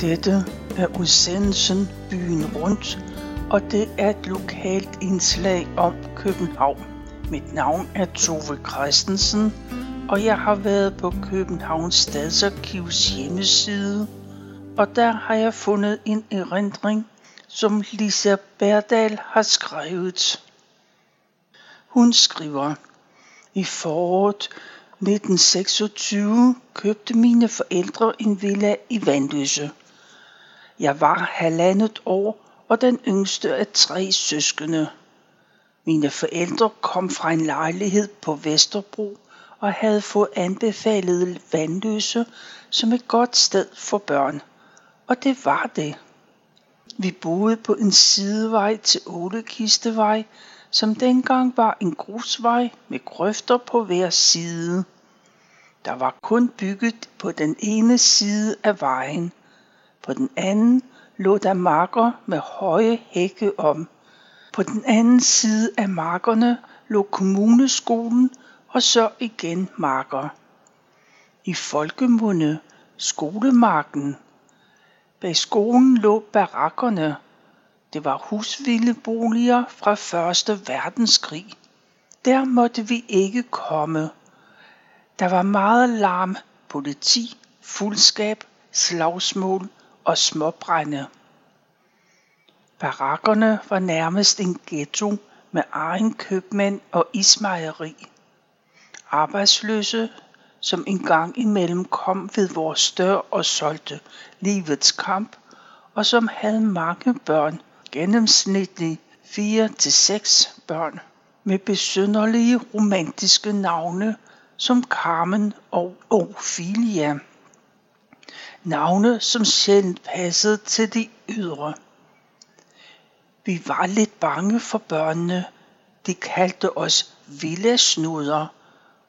Dette er udsendelsen Byen Rundt, og det er et lokalt indslag om København. Mit navn er Tove Christensen, og jeg har været på Københavns Stadsarkivs hjemmeside, og der har jeg fundet en erindring, som Lisa Berdal har skrevet. Hun skriver, i foråret 1926 købte mine forældre en villa i Vandløse. Jeg var halvandet år og den yngste af tre søskende. Mine forældre kom fra en lejlighed på Vesterbro og havde fået anbefalet Vandløse som et godt sted for børn. Og det var det. Vi boede på en sidevej til Ålekistevej, som dengang var en grusvej med grøfter på hver side. Der var kun bygget på den ene side af vejen. På den anden lå der marker med høje hække om. På den anden side af markerne lå kommuneskolen og så igen marker. I folkemunde skolemarken. Bag skolen lå barakkerne. Det var husvildeboliger fra første verdenskrig. Der måtte vi ikke komme. Der var meget larm, politi, fuldskab, slagsmål og småbrænde. Barakkerne var nærmest en ghetto med egen købmænd og ismejeri. Arbejdsløse, som en gang imellem kom ved vores dør og solgte livets kamp, og som havde mange børn, gennemsnitligt 4 til seks børn, med besynderlige romantiske navne som Carmen og Ophelia. Navne, som sjældent passede til de ydre. Vi var lidt bange for børnene. De kaldte os villasnuder,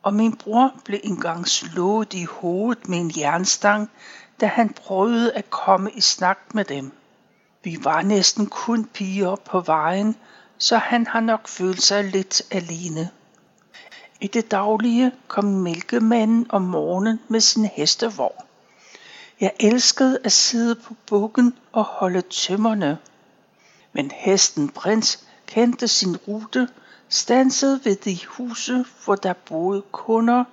og min bror blev engang slået i hovedet med en jernstang, da han prøvede at komme i snak med dem. Vi var næsten kun piger på vejen, så han har nok følt sig lidt alene. I det daglige kom mælkemanden om morgenen med sin hestevogn. Jeg elskede at sidde på bukken og holde tømmerne. Men hesten prins kendte sin rute, stansede ved de huse, hvor der boede kunder,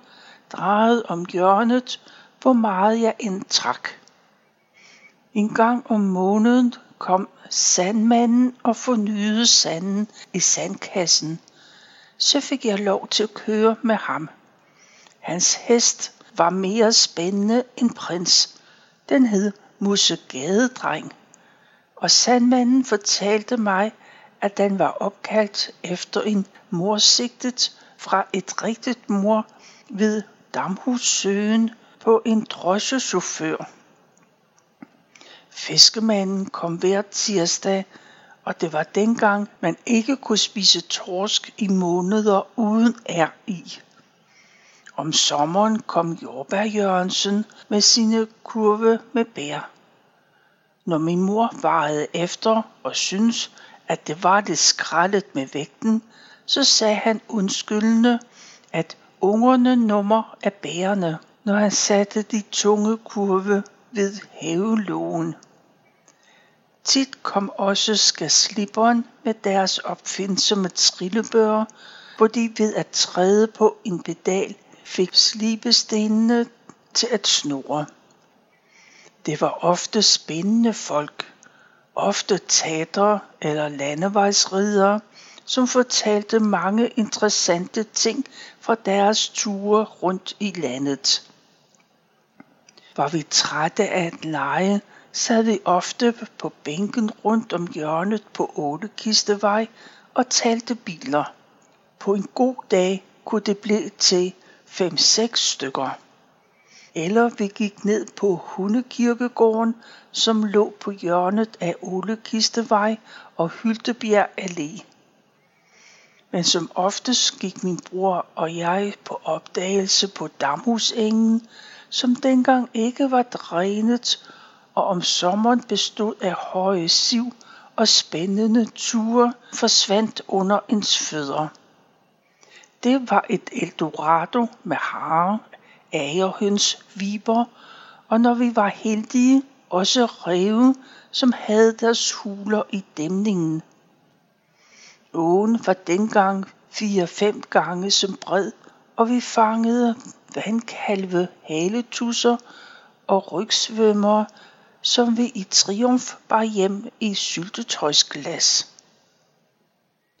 drejede om hjørnet, hvor meget jeg end trak. En gang om måneden kom sandmanden og fornyede sanden i sandkassen. Så fik jeg lov til at køre med ham. Hans hest var mere spændende end prins. Den hed Musegadedreng, Og sandmanden fortalte mig, at den var opkaldt efter en morsigtet fra et rigtigt mor ved Damhussøen på en drosjechauffør. Fiskemanden kom hver tirsdag, og det var dengang, man ikke kunne spise torsk i måneder uden er i. Om sommeren kom Jordbær Jørgensen med sine kurve med bær. Når min mor varede efter og syntes, at det var det skraldet med vægten, så sagde han undskyldende, at ungerne nummer af bærene, når han satte de tunge kurve ved havelågen. Tit kom også skaslipperen med deres opfindsomme trillebøger, hvor de ved at træde på en pedal fik slibestenene til at snurre. Det var ofte spændende folk, ofte teatre eller landevejsridere, som fortalte mange interessante ting fra deres ture rundt i landet. Var vi trætte af at lege, sad vi ofte på bænken rundt om hjørnet på Ålekistevej og talte biler. På en god dag kunne det blive til 5-6 stykker. Eller vi gik ned på Hundekirkegården, som lå på hjørnet af Ole Kistevej og Hyltebjerg Allé. Men som oftest gik min bror og jeg på opdagelse på Damhusengen, som dengang ikke var drænet og om sommeren bestod af høje siv og spændende ture forsvandt under ens fødder. Det var et Eldorado med hare, agerhøns, viber, og når vi var heldige, også ræve, som havde deres huler i dæmningen. Åen var dengang fire-fem gange som bred, og vi fangede vandkalve, haletusser og rygsvømmer, som vi i triumf bar hjem i syltetøjsglas.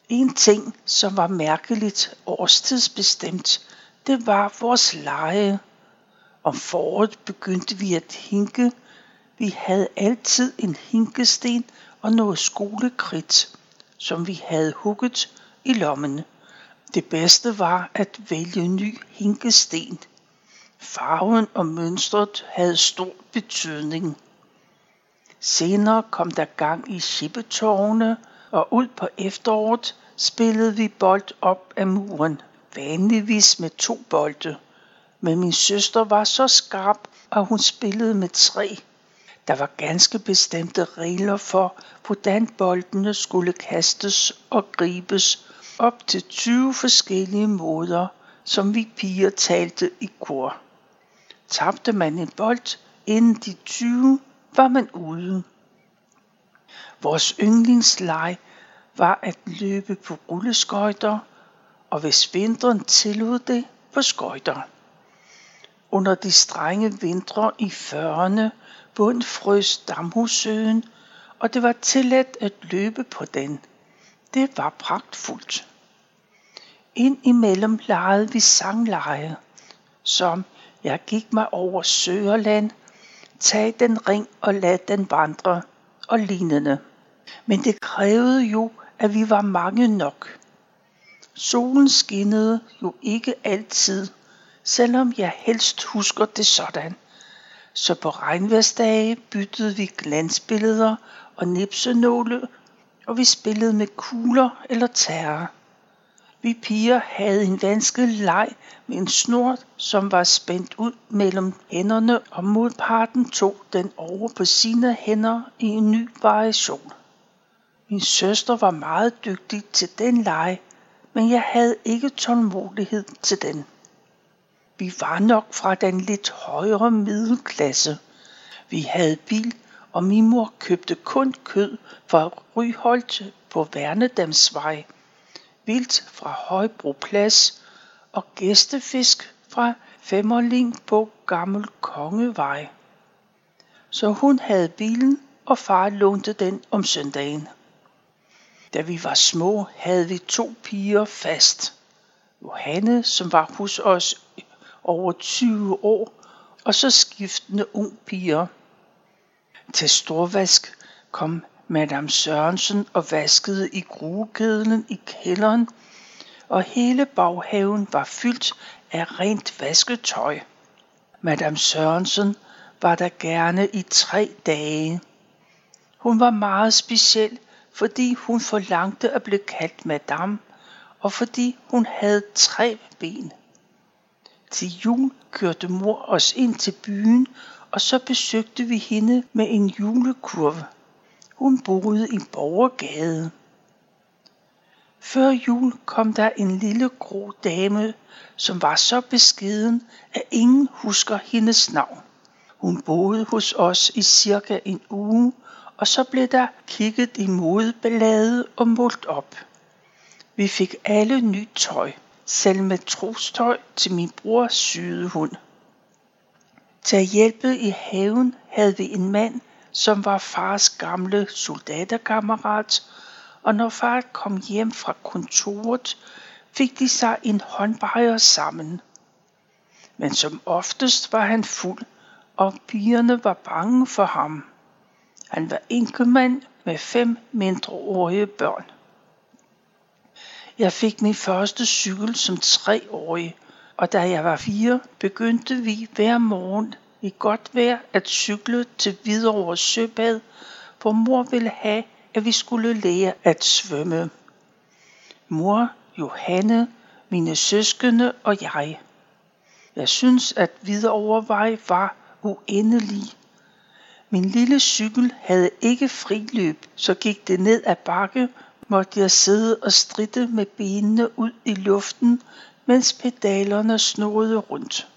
En ting, som var mærkeligt årstidsbestemt, det var vores leje. Om foråret begyndte vi at hinke. Vi havde altid en hinkesten og noget skolekridt, som vi havde hugget i lommen. Det bedste var at vælge ny hinkesten. Farven og mønstret havde stor betydning. Senere kom der gang i chippetårne, og ud på efteråret spillede vi bold op af muren, vanligvis med to bolde. Men min søster var så skarp, at hun spillede med tre. Der var ganske bestemte regler for, hvordan boldene skulle kastes og gribes op til 20 forskellige måder, som vi piger talte i kor. Tabte man en bold inden de 20, var man ude. Vores yndlingsleg var at løbe på rulleskøjter, og hvis vinteren tillod det, på skøjter. Under de strenge vintre i 40'erne bund frøs Damhussøen, og det var tilladt at løbe på den. Det var pragtfuldt. Ind imellem legede vi sangleje, som jeg gik mig over Søerland, tag den ring og lad den vandre og lignende. Men det krævede jo, at vi var mange nok. Solen skinnede jo ikke altid, selvom jeg helst husker det sådan. Så på regnværsdage byttede vi glansbilleder og nipsenåle, og vi spillede med kugler eller tærer. Vi piger havde en vanskelig leg med en snor, som var spændt ud mellem hænderne, og modparten tog den over på sine hænder i en ny variation. Min søster var meget dygtig til den leg, men jeg havde ikke tålmodighed til den. Vi var nok fra den lidt højere middelklasse. Vi havde bil, og min mor købte kun kød fra Ryholt på Værnedamsvej, vildt fra Højbro Plads og gæstefisk fra Femmerling på Gammel Kongevej. Så hun havde bilen, og far lånte den om søndagen. Da vi var små, havde vi to piger fast. Johanne, som var hos os over 20 år, og så skiftende ung piger. Til storvask kom Madame Sørensen og vaskede i gruekedlen i kælderen, og hele baghaven var fyldt af rent vasketøj. Madame Sørensen var der gerne i tre dage. Hun var meget speciel, fordi hun forlangte at blive kaldt madame, og fordi hun havde tre ben. Til jul kørte mor os ind til byen, og så besøgte vi hende med en julekurve. Hun boede i Borgergade. Før jul kom der en lille grå dame, som var så beskeden, at ingen husker hendes navn. Hun boede hos os i cirka en uge, og så blev der kigget i modeballade og målt op. Vi fik alle nyt tøj. Selv med trostøj til min brors syede hund. Til at hjælpe i haven havde vi en mand, som var fars gamle soldaterkammerat, og når far kom hjem fra kontoret, fik de sig en håndbejer sammen. Men som oftest var han fuld, og pigerne var bange for ham. Han var enkemand med fem mindreårige børn. Jeg fik min første cykel som treårig, og da jeg var fire, begyndte vi hver morgen i godt vejr at cykle til Hvidovre Søbad, hvor mor ville have, at vi skulle lære at svømme. Mor, Johanne, mine søskende og jeg. Jeg synes, at Hvidovrevej var uendelig. Min lille cykel havde ikke friløb, så gik det ned ad bakke, måtte jeg sidde og stritte med benene ud i luften, mens pedalerne snurrede rundt.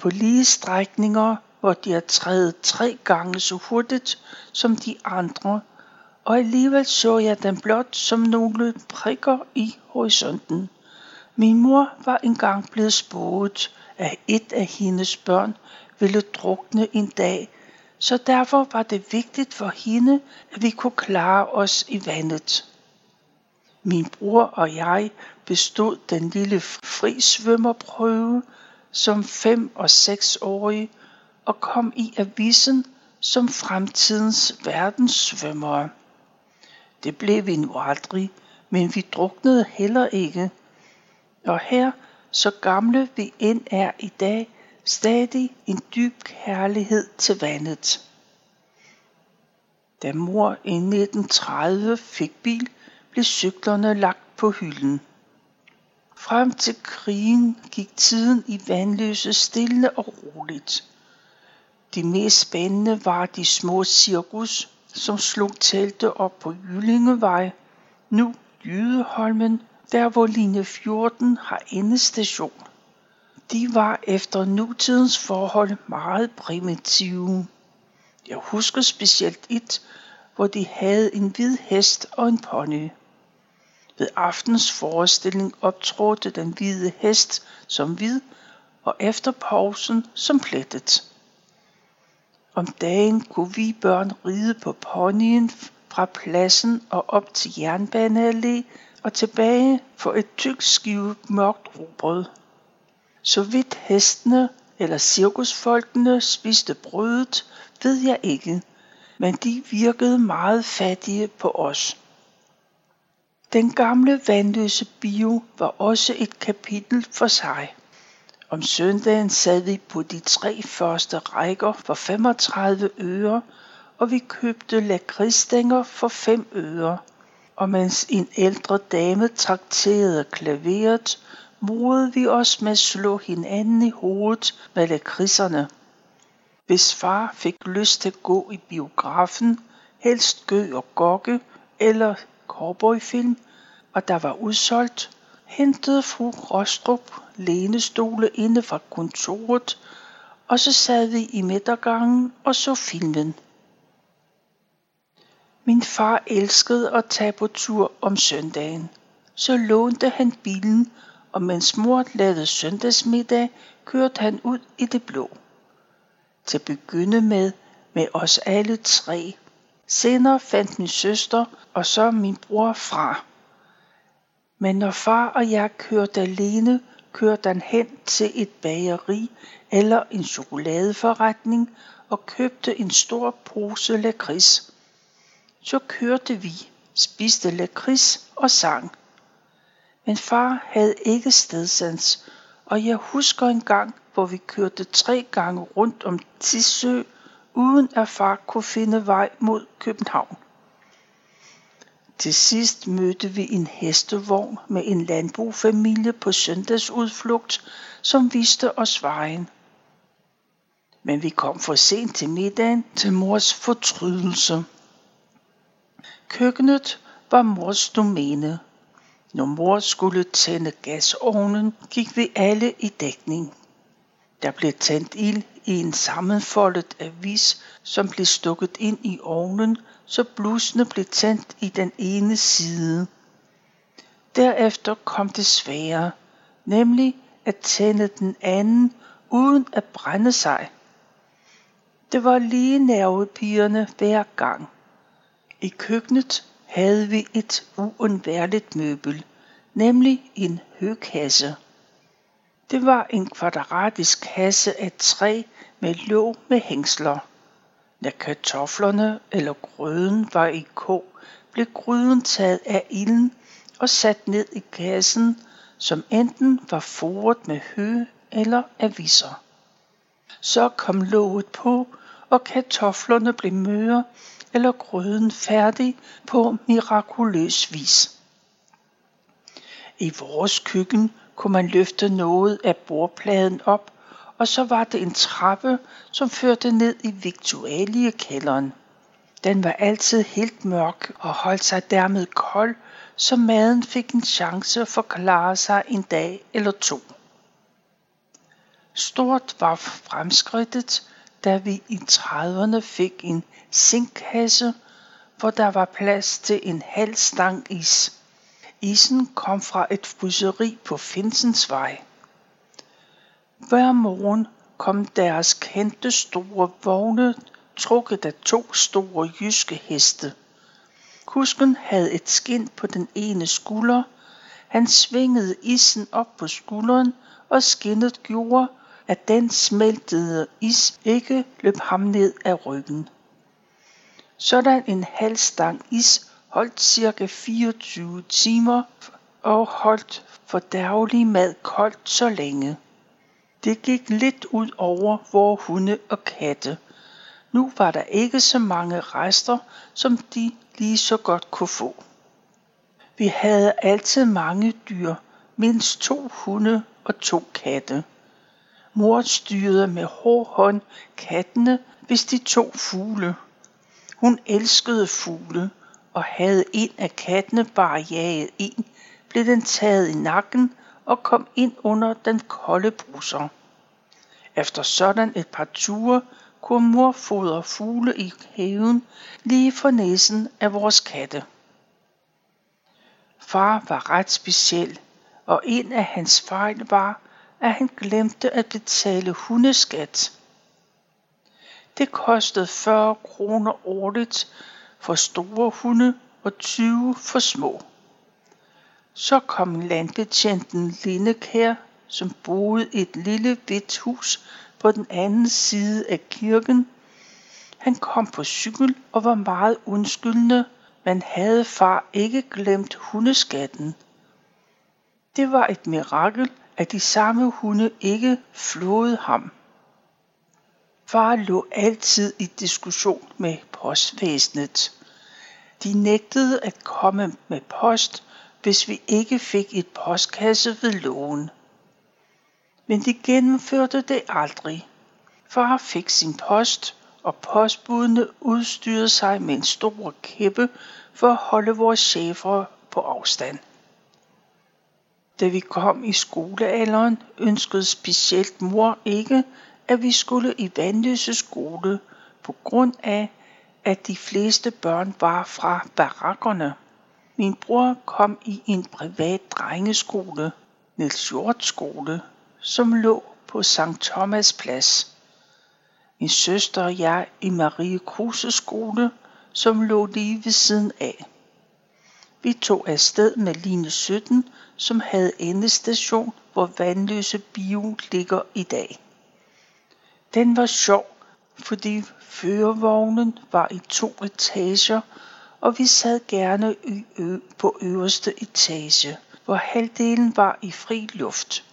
På lige strækninger hvor de har trædet tre gange så hurtigt som de andre, og alligevel så jeg den blot som nogle prikker i horisonten. Min mor var engang blevet spået, at et af hendes børn ville drukne en dag, så derfor var det vigtigt for hende, at vi kunne klare os i vandet. Min bror og jeg bestod den lille frisvømmerprøve som fem- og seksårige og kom i avisen som fremtidens verdenssvømmere. Det blev vi nu aldrig, men vi druknede heller ikke. Og her, så gamle vi end er i dag, stadig en dyb kærlighed til vandet. Da mor i 1930 fik bil, blev cyklerne lagt på hylden. Frem til krigen gik tiden i vandløse stille og roligt. De mest spændende var de små cirkus, som slog telte op på Jyllingevej, nu Jydeholmen, der hvor linje 14 har endestation. De var efter nutidens forhold meget primitive. Jeg husker specielt et, hvor de havde en hvid hest og en pony. Ved aftens forestilling optrådte den hvide hest som hvid, og efter pausen som plettet. Om dagen kunne vi børn ride på ponyen fra pladsen og op til Jernbaneallé og tilbage for et tykt skive mørkt rugbrød. Så vidt hestene eller cirkusfolkene spiste brødet, ved jeg ikke, men de virkede meget fattige på os. Den gamle vandløse bio var også et kapitel for sig. Om søndagen sad vi på de tre første rækker for 35 øre, og vi købte lakridsstænger for 5 øre. Og mens en ældre dame trakterede klaveret, morede vi os med at slå hinanden i hovedet med lakridserne. Hvis far fik lyst til at gå i biografen, helst gø og gokke eller cowboyfilm, og der var udsolgt, hentede fru Rostrup lænestole inde fra kontoret, og så sad vi i midtergangen og så filmen. Min far elskede at tage på tur om søndagen. Så lånte han bilen, og mens mor lavede søndagsmiddag, kørte han ud i det blå. Til at begynde med med os alle tre. Senere fandt min søster og så min bror fra. Men når far og jeg kørte alene, kørte han hen til et bageri eller en chokoladeforretning og købte en stor pose lakrids. Så kørte vi, spiste lakrids og sang. Men far havde ikke stedsans, og jeg husker en gang, hvor vi kørte tre gange rundt om Tissø, uden at far kunne finde vej mod København. Til sidst mødte vi en hestevogn med en landbrugfamilie på søndagsudflugt, som viste os vejen. Men vi kom for sent til middagen til mors fortrydelse. Køkkenet var mors domæne. Når mor skulle tænde gasovnen, gik vi alle i dækning. Der blev tændt ild i en sammenfoldet avis, som blev stukket ind i ovnen, så blusene blev tændt i den ene side. Derefter kom det svære, nemlig at tænde den anden uden at brænde sig. Det var lige nervepigerne hver gang. I køkkenet havde vi et uundværligt møbel, nemlig en høkasse. Det var en kvadratisk kasse af træ med låg med hængsler. Når kartoflerne eller grøden var i kog, blev gryden taget af ilden og sat ned i kassen, som enten var foret med hø eller aviser. Så kom låget på, og kartoflerne blev møre eller grøden færdig på mirakuløs vis. I vores køkken kunne man løfte noget af bordpladen op, og så var det en trappe, som førte ned i viktualiekælderen. Den var altid helt mørk og holdt sig dermed kold, så maden fik en chance for at klare sig en dag eller to. Stort var fremskridtet, da vi i 30'erne fik en zinkkasse, hvor der var plads til en halv stang is. Isen kom fra et fryseri på Finsensvej. Hver morgen kom deres kendte store vogne, trukket af to store jyske heste. Kusken havde et skind på den ene skulder. Han svingede isen op på skulderen, og skinnet gjorde, at den smeltede is ikke løb ham ned af ryggen. Sådan en halv stang is holdt cirka 24 timer og holdt daglig mad koldt så længe. Det gik lidt ud over vores hunde og katte. Nu var der ikke så mange rester, som de lige så godt kunne få. Vi havde altid mange dyr, mindst to hunde og to katte. Mor styrede med hård hånd kattene, hvis de tog fugle. Hun elskede fugle, og havde en af kattene bare jaget en, blev den taget i nakken og kom ind under den kolde bruser. Efter sådan et par ture kunne mor fodre fugle i haven lige for næsen af vores katte. Far var ret speciel, og en af hans fejl var, at han glemte at betale hundeskat. Det kostede 40 kroner årligt for store hunde og 20 for små. Så kom landbetjenten Lindekær, som boede i et lille hvidt hus på den anden side af kirken. Han kom på cykel og var meget undskyldende, men havde far ikke glemt hundeskatten. Det var et mirakel, at de samme hunde ikke flåede ham. Far lå altid i diskussion med postvæsenet. De nægtede at komme med post, hvis vi ikke fik et postkasse ved lågen. Men de gennemførte det aldrig. Far fik sin post, og postbudene udstyrede sig med en stor kæppe for at holde vores chefer på afstand. Da vi kom i skolealderen, ønskede specielt mor ikke, at vi skulle i Vandløse skole, på grund af, at de fleste børn var fra barakkerne. Min bror kom i en privat drengeskole, Niels Hjort skole, som lå på St. Thomas Plads. Min søster og jeg i Marie Kruse skole, som lå lige ved siden af. Vi tog afsted med line 17, som havde endestation, hvor Vandløse Bio ligger i dag. Den var sjov, fordi førervognen var i to etager, og vi sad gerne på øverste etage, hvor halvdelen var i fri luft.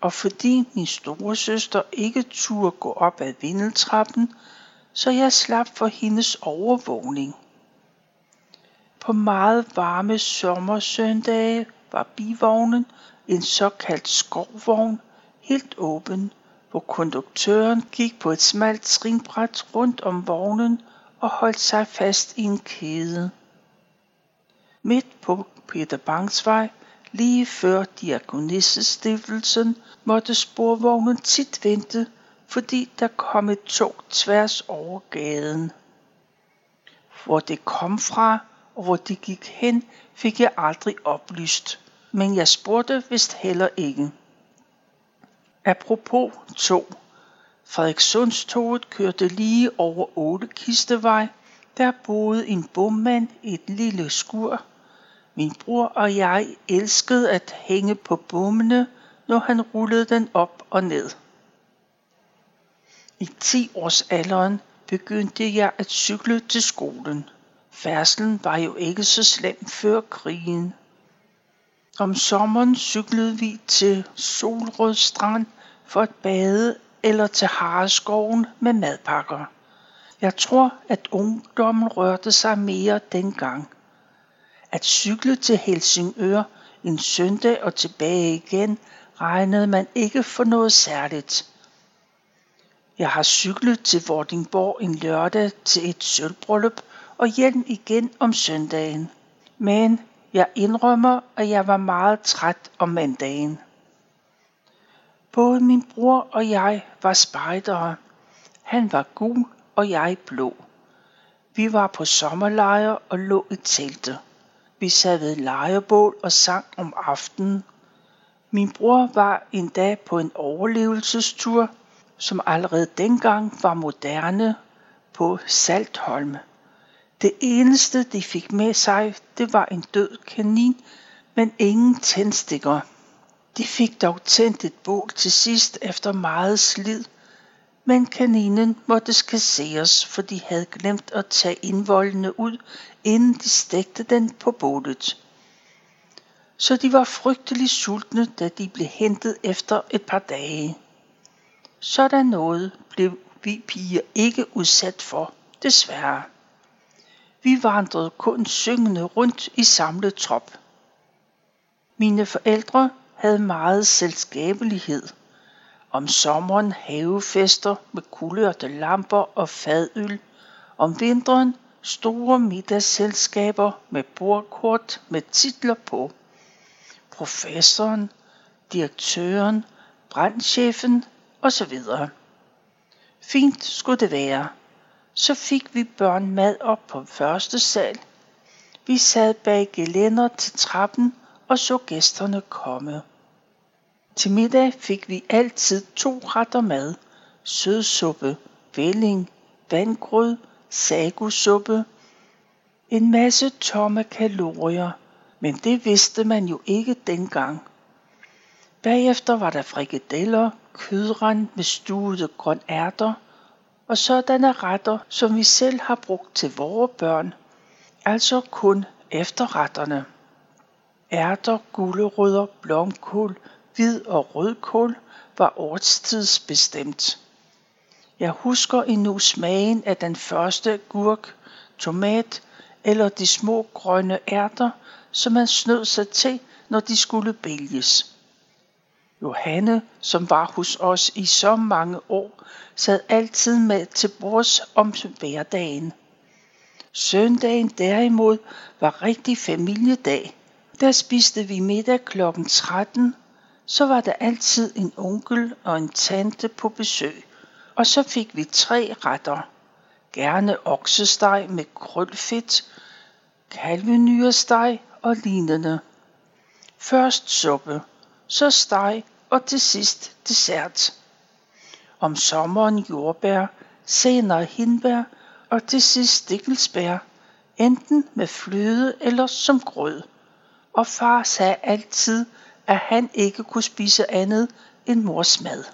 Og fordi min store søster ikke turde gå op ad vindeltrappen, så jeg slap for hendes overvågning. På meget varme sommersøndage var bivognen, en såkaldt skovvogn, helt åben, hvor konduktøren gik på et smalt trinbræt rundt om vognen og holdt sig fast i en kæde. Midt på Peter Bangsvej, lige før diakonissestiftelsen, måtte sporvognen tit vente, fordi der kom et tog tværs over gaden. Hvor det kom fra, og hvor det gik hen, fik jeg aldrig oplyst, men jeg spurgte vist heller ikke. Apropos tog. Frederikssundstoget kørte lige over Åle Kistevej. Der boede en bommand i et lille skur. Min bror og jeg elskede at hænge på bommene, når han rullede den op og ned. I 10 års alderen begyndte jeg at cykle til skolen. Færdslen var jo ikke så slem før krigen. Om sommeren cyklede vi til Solrød Strand for at bade eller til Hareskoven med madpakker. Jeg tror, at ungdommen rørte sig mere dengang. At cykle til Helsingør en søndag og tilbage igen regnede man ikke for noget særligt. Jeg har cyklet til Vordingborg en lørdag til et sølvbryllup og hjem igen om søndagen. Men jeg indrømmer, at jeg var meget træt om mandagen. Både min bror og jeg var spejdere. Han var gul, og jeg blå. Vi var på sommerlejr og lå i teltet. Vi sad ved lejrebål og sang om aftenen. Min bror var en dag på en overlevelsestur, som allerede dengang var moderne, på Saltholme. Det eneste, de fik med sig, det var en død kanin, men ingen tændstikker. De fik dog tændt et bål til sidst efter meget slid, men kaninen måtte skasseres, for de havde glemt at tage indvoldene ud, inden de stegte den på bålet. Så de var frygtelig sultne, da de blev hentet efter et par dage. Sådan noget blev vi piger ikke udsat for, desværre. Vi vandrede kun syngende rundt i samlet trop. Mine forældre havde meget selskabelighed. Om sommeren havefester med kulørte lamper og fadøl. Om vinteren store middagsselskaber med bordkort med titler på. Professoren, direktøren, brandchefen osv. Fint skulle det være. Så fik vi børn mad op på første sal. Vi sad bag gelænder til trappen og så gæsterne komme. Til middag fik vi altid to retter mad. Sødsuppe, velling, vandgrød, sagusuppe. En masse tomme kalorier, men det vidste man jo ikke dengang. Bagefter var der frikadeller, kødrand med stuede grøn ærter og sådanne retter, som vi selv har brugt til vores børn, altså kun efterretterne. Ærter, gulerødder, blomkål, hvid og rødkål var årstidsbestemt. Jeg husker endnu smagen af den første gurk, tomat eller de små grønne ærter, som man snød sig til, når de skulle bælges. Johanne, som var hos os i så mange år, sad altid med til bords om hverdagen. Søndagen derimod var rigtig familiedag. Der spiste vi middag kl. 13, så var der altid en onkel og en tante på besøg, og så fik vi tre retter. Gerne oksesteg med krølfedt, kalvenyresteg og lignende. Først suppe, så steg og til sidst dessert. Om sommeren jordbær, senere hindbær og til sidst stikkelsbær, enten med fløde eller som grød. Og far sagde altid, at han ikke kunne spise andet end mors mad.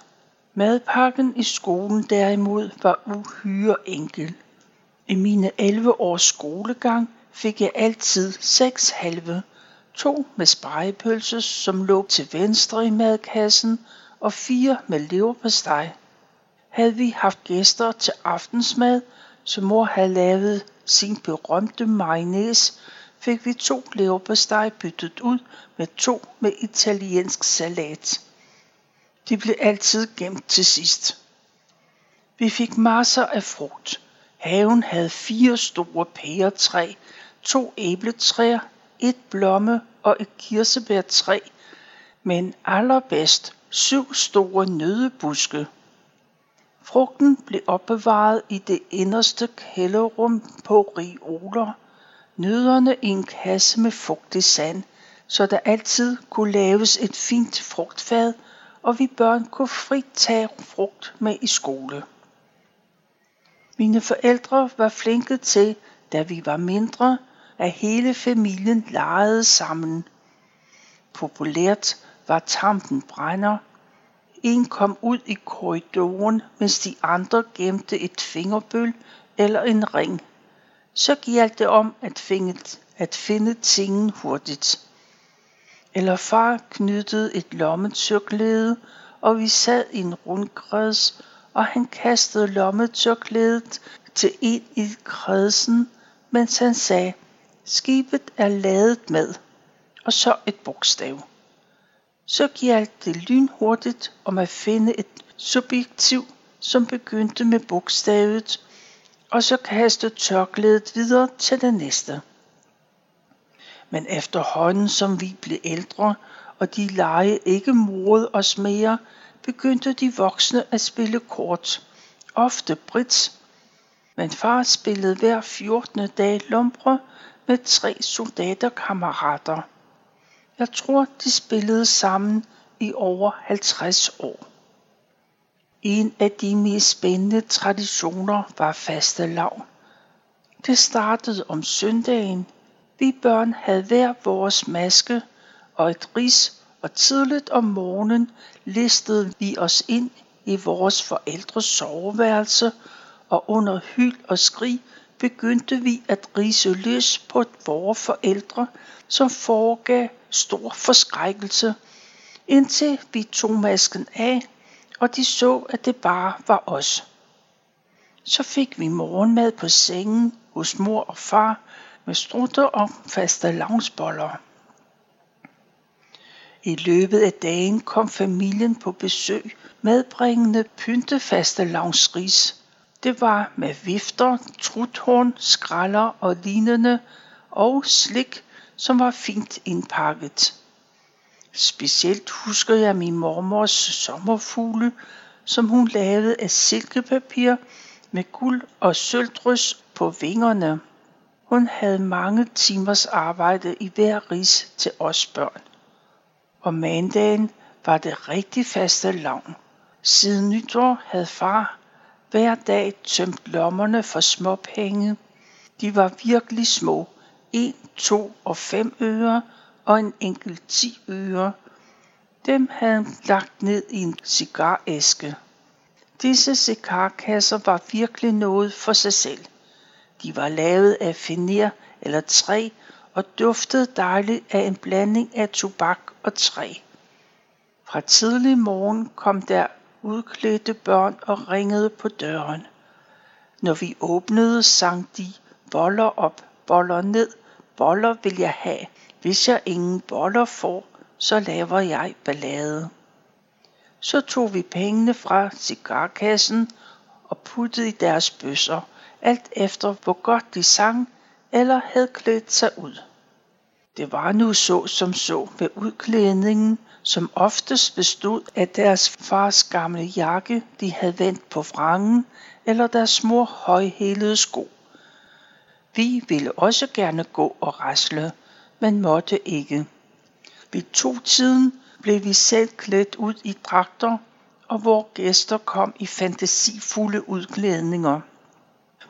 Madpakken i skolen derimod var uhyre enkel. I mine 11 års skolegang fik jeg altid seks halve, to med spejepølse, som lå til venstre i madkassen, og fire med leverpostej. Havde vi haft gæster til aftensmad, som mor havde lavet sin berømte mayonnaise, fik vi to leverpostej byttet ud med to med italiensk salat. De blev altid gemt til sidst. Vi fik masser af frugt. Haven havde fire store pæretræ, to æbletræer, et blomme og et kirsebærtræ, men allerbedst syv store nødebuske. Frugten blev opbevaret i det inderste kælderrum på rioler, nødderne i en kasse med fugtig sand, så der altid kunne laves et fint frugtfad, og vi børn kunne frit tage frugt med i skole. Mine forældre var flinke til, da vi var mindre, at hele familien legede sammen. Populært var tampen brænder. En kom ud i korridoren, mens de andre gemte et fingerbøl eller en ring. Så gjaldt det om at finde, at finde tingen hurtigt. Eller far knyttede et lommetørklæde, og vi sad i en rundkreds, og han kastede lommetørklædet til en i kredsen, mens han sagde, skibet er ladet med, og så et bogstav. Så gjaldt det lynhurtigt om at finde et subjektiv, som begyndte med bogstavet, og så kaste tørklædet videre til det næste. Men efterhånden som vi blev ældre, og de lege ikke morede os mere, begyndte de voksne at spille kort, ofte brits, men far spillede hver 14. dag lumbre med tre soldaterkammerater. Jeg tror, de spillede sammen i over 50 år. En af de mest spændende traditioner var faste lav. Det startede om søndagen. Vi børn havde hver vores maske og et ris, og tidligt om morgenen listede vi os ind i vores forældres soveværelse, og under hyld og skrig begyndte vi at rise løs på vores forældre, som foregav stor forskrækkelse, indtil vi tog masken af, og de så, at det bare var os. Så fik vi morgenmad på sengen hos mor og far med strutter og faste lavnsboller. I løbet af dagen kom familien på besøg medbringende pyntefaste lavnsris. Det var med vifter, truthorn, skralder og lignende og slik, som var fint indpakket. Specielt husker jeg min mormors sommerfugle, som hun lavede af silkepapir med guld og sølvdrys på vingerne. Hun havde mange timers arbejde i hver ris til os børn. Og mandagen var det rigtig faste lavn. Siden nytår havde far hver dag tømt lommerne for småpenge. De var virkelig små. 1, 2 og 5 øre og en enkelt 10 øre. Dem havde han lagt ned i en cigaræske. Disse cigarkasser var virkelig noget for sig selv. De var lavet af finer eller træ og duftede dejligt af en blanding af tobak og træ. Fra tidlig morgen kom der udklædte børn og ringede på døren. Når vi åbnede, sang de boller op, boller ned, boller vil jeg have. Hvis jeg ingen boller får, så laver jeg ballade. Så tog vi pengene fra cigarkassen og puttede i deres bøsser, alt efter hvor godt de sang eller havde klædt sig ud. Det var nu så som så med udklædningen, som oftest bestod af deres fars gamle jakke, de havde vendt på vrangen, eller deres mor højhælede sko. Vi ville også gerne gå og rasle, men måtte ikke. Ved to tiden blev vi selv klædt ud i dragter, og vores gæster kom i fantasifulde udklædninger.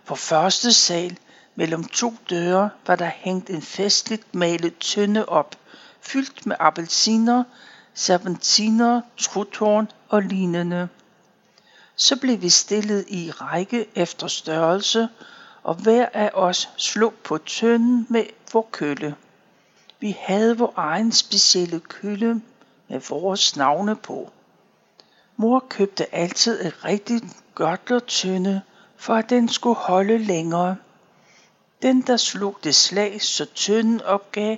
På første sal mellem to døre var der hængt en festligt malet tønde op, fyldt med appelsiner, serpentiner, truthorn og lignende. Så blev vi stillet i række efter størrelse, og hver af os slog på tønden med vor kølle. Vi havde vor egen specielle kølle med vores navne på. Mor købte altid et rigtigt gørtlertønde, for at den skulle holde længere. Den, der slog det slag, så tønden opgav,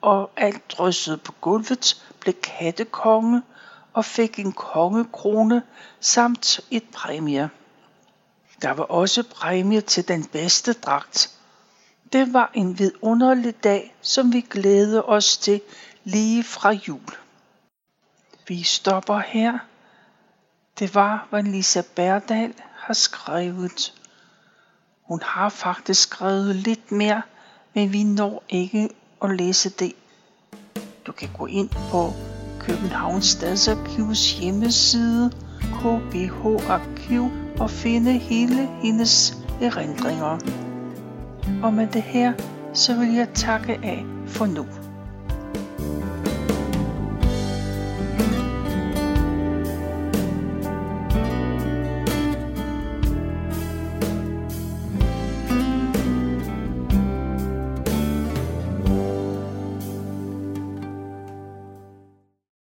og alt dryssede på gulvet, blev kattekonge og fik en kongekrone samt et præmie. Der var også præmie til den bedste dragt. Det var en vidunderlig dag, som vi glædede os til lige fra jul. Vi stopper her. Det var, hvad Lisa Berdal har skrevet. Hun har faktisk skrevet lidt mere, men vi når ikke at læse det. Du kan gå ind på Københavns Stadsarkivs hjemmeside, KBH Arkiv, og finde hele hendes erindringer. Og med det her, så vil jeg takke af for nu.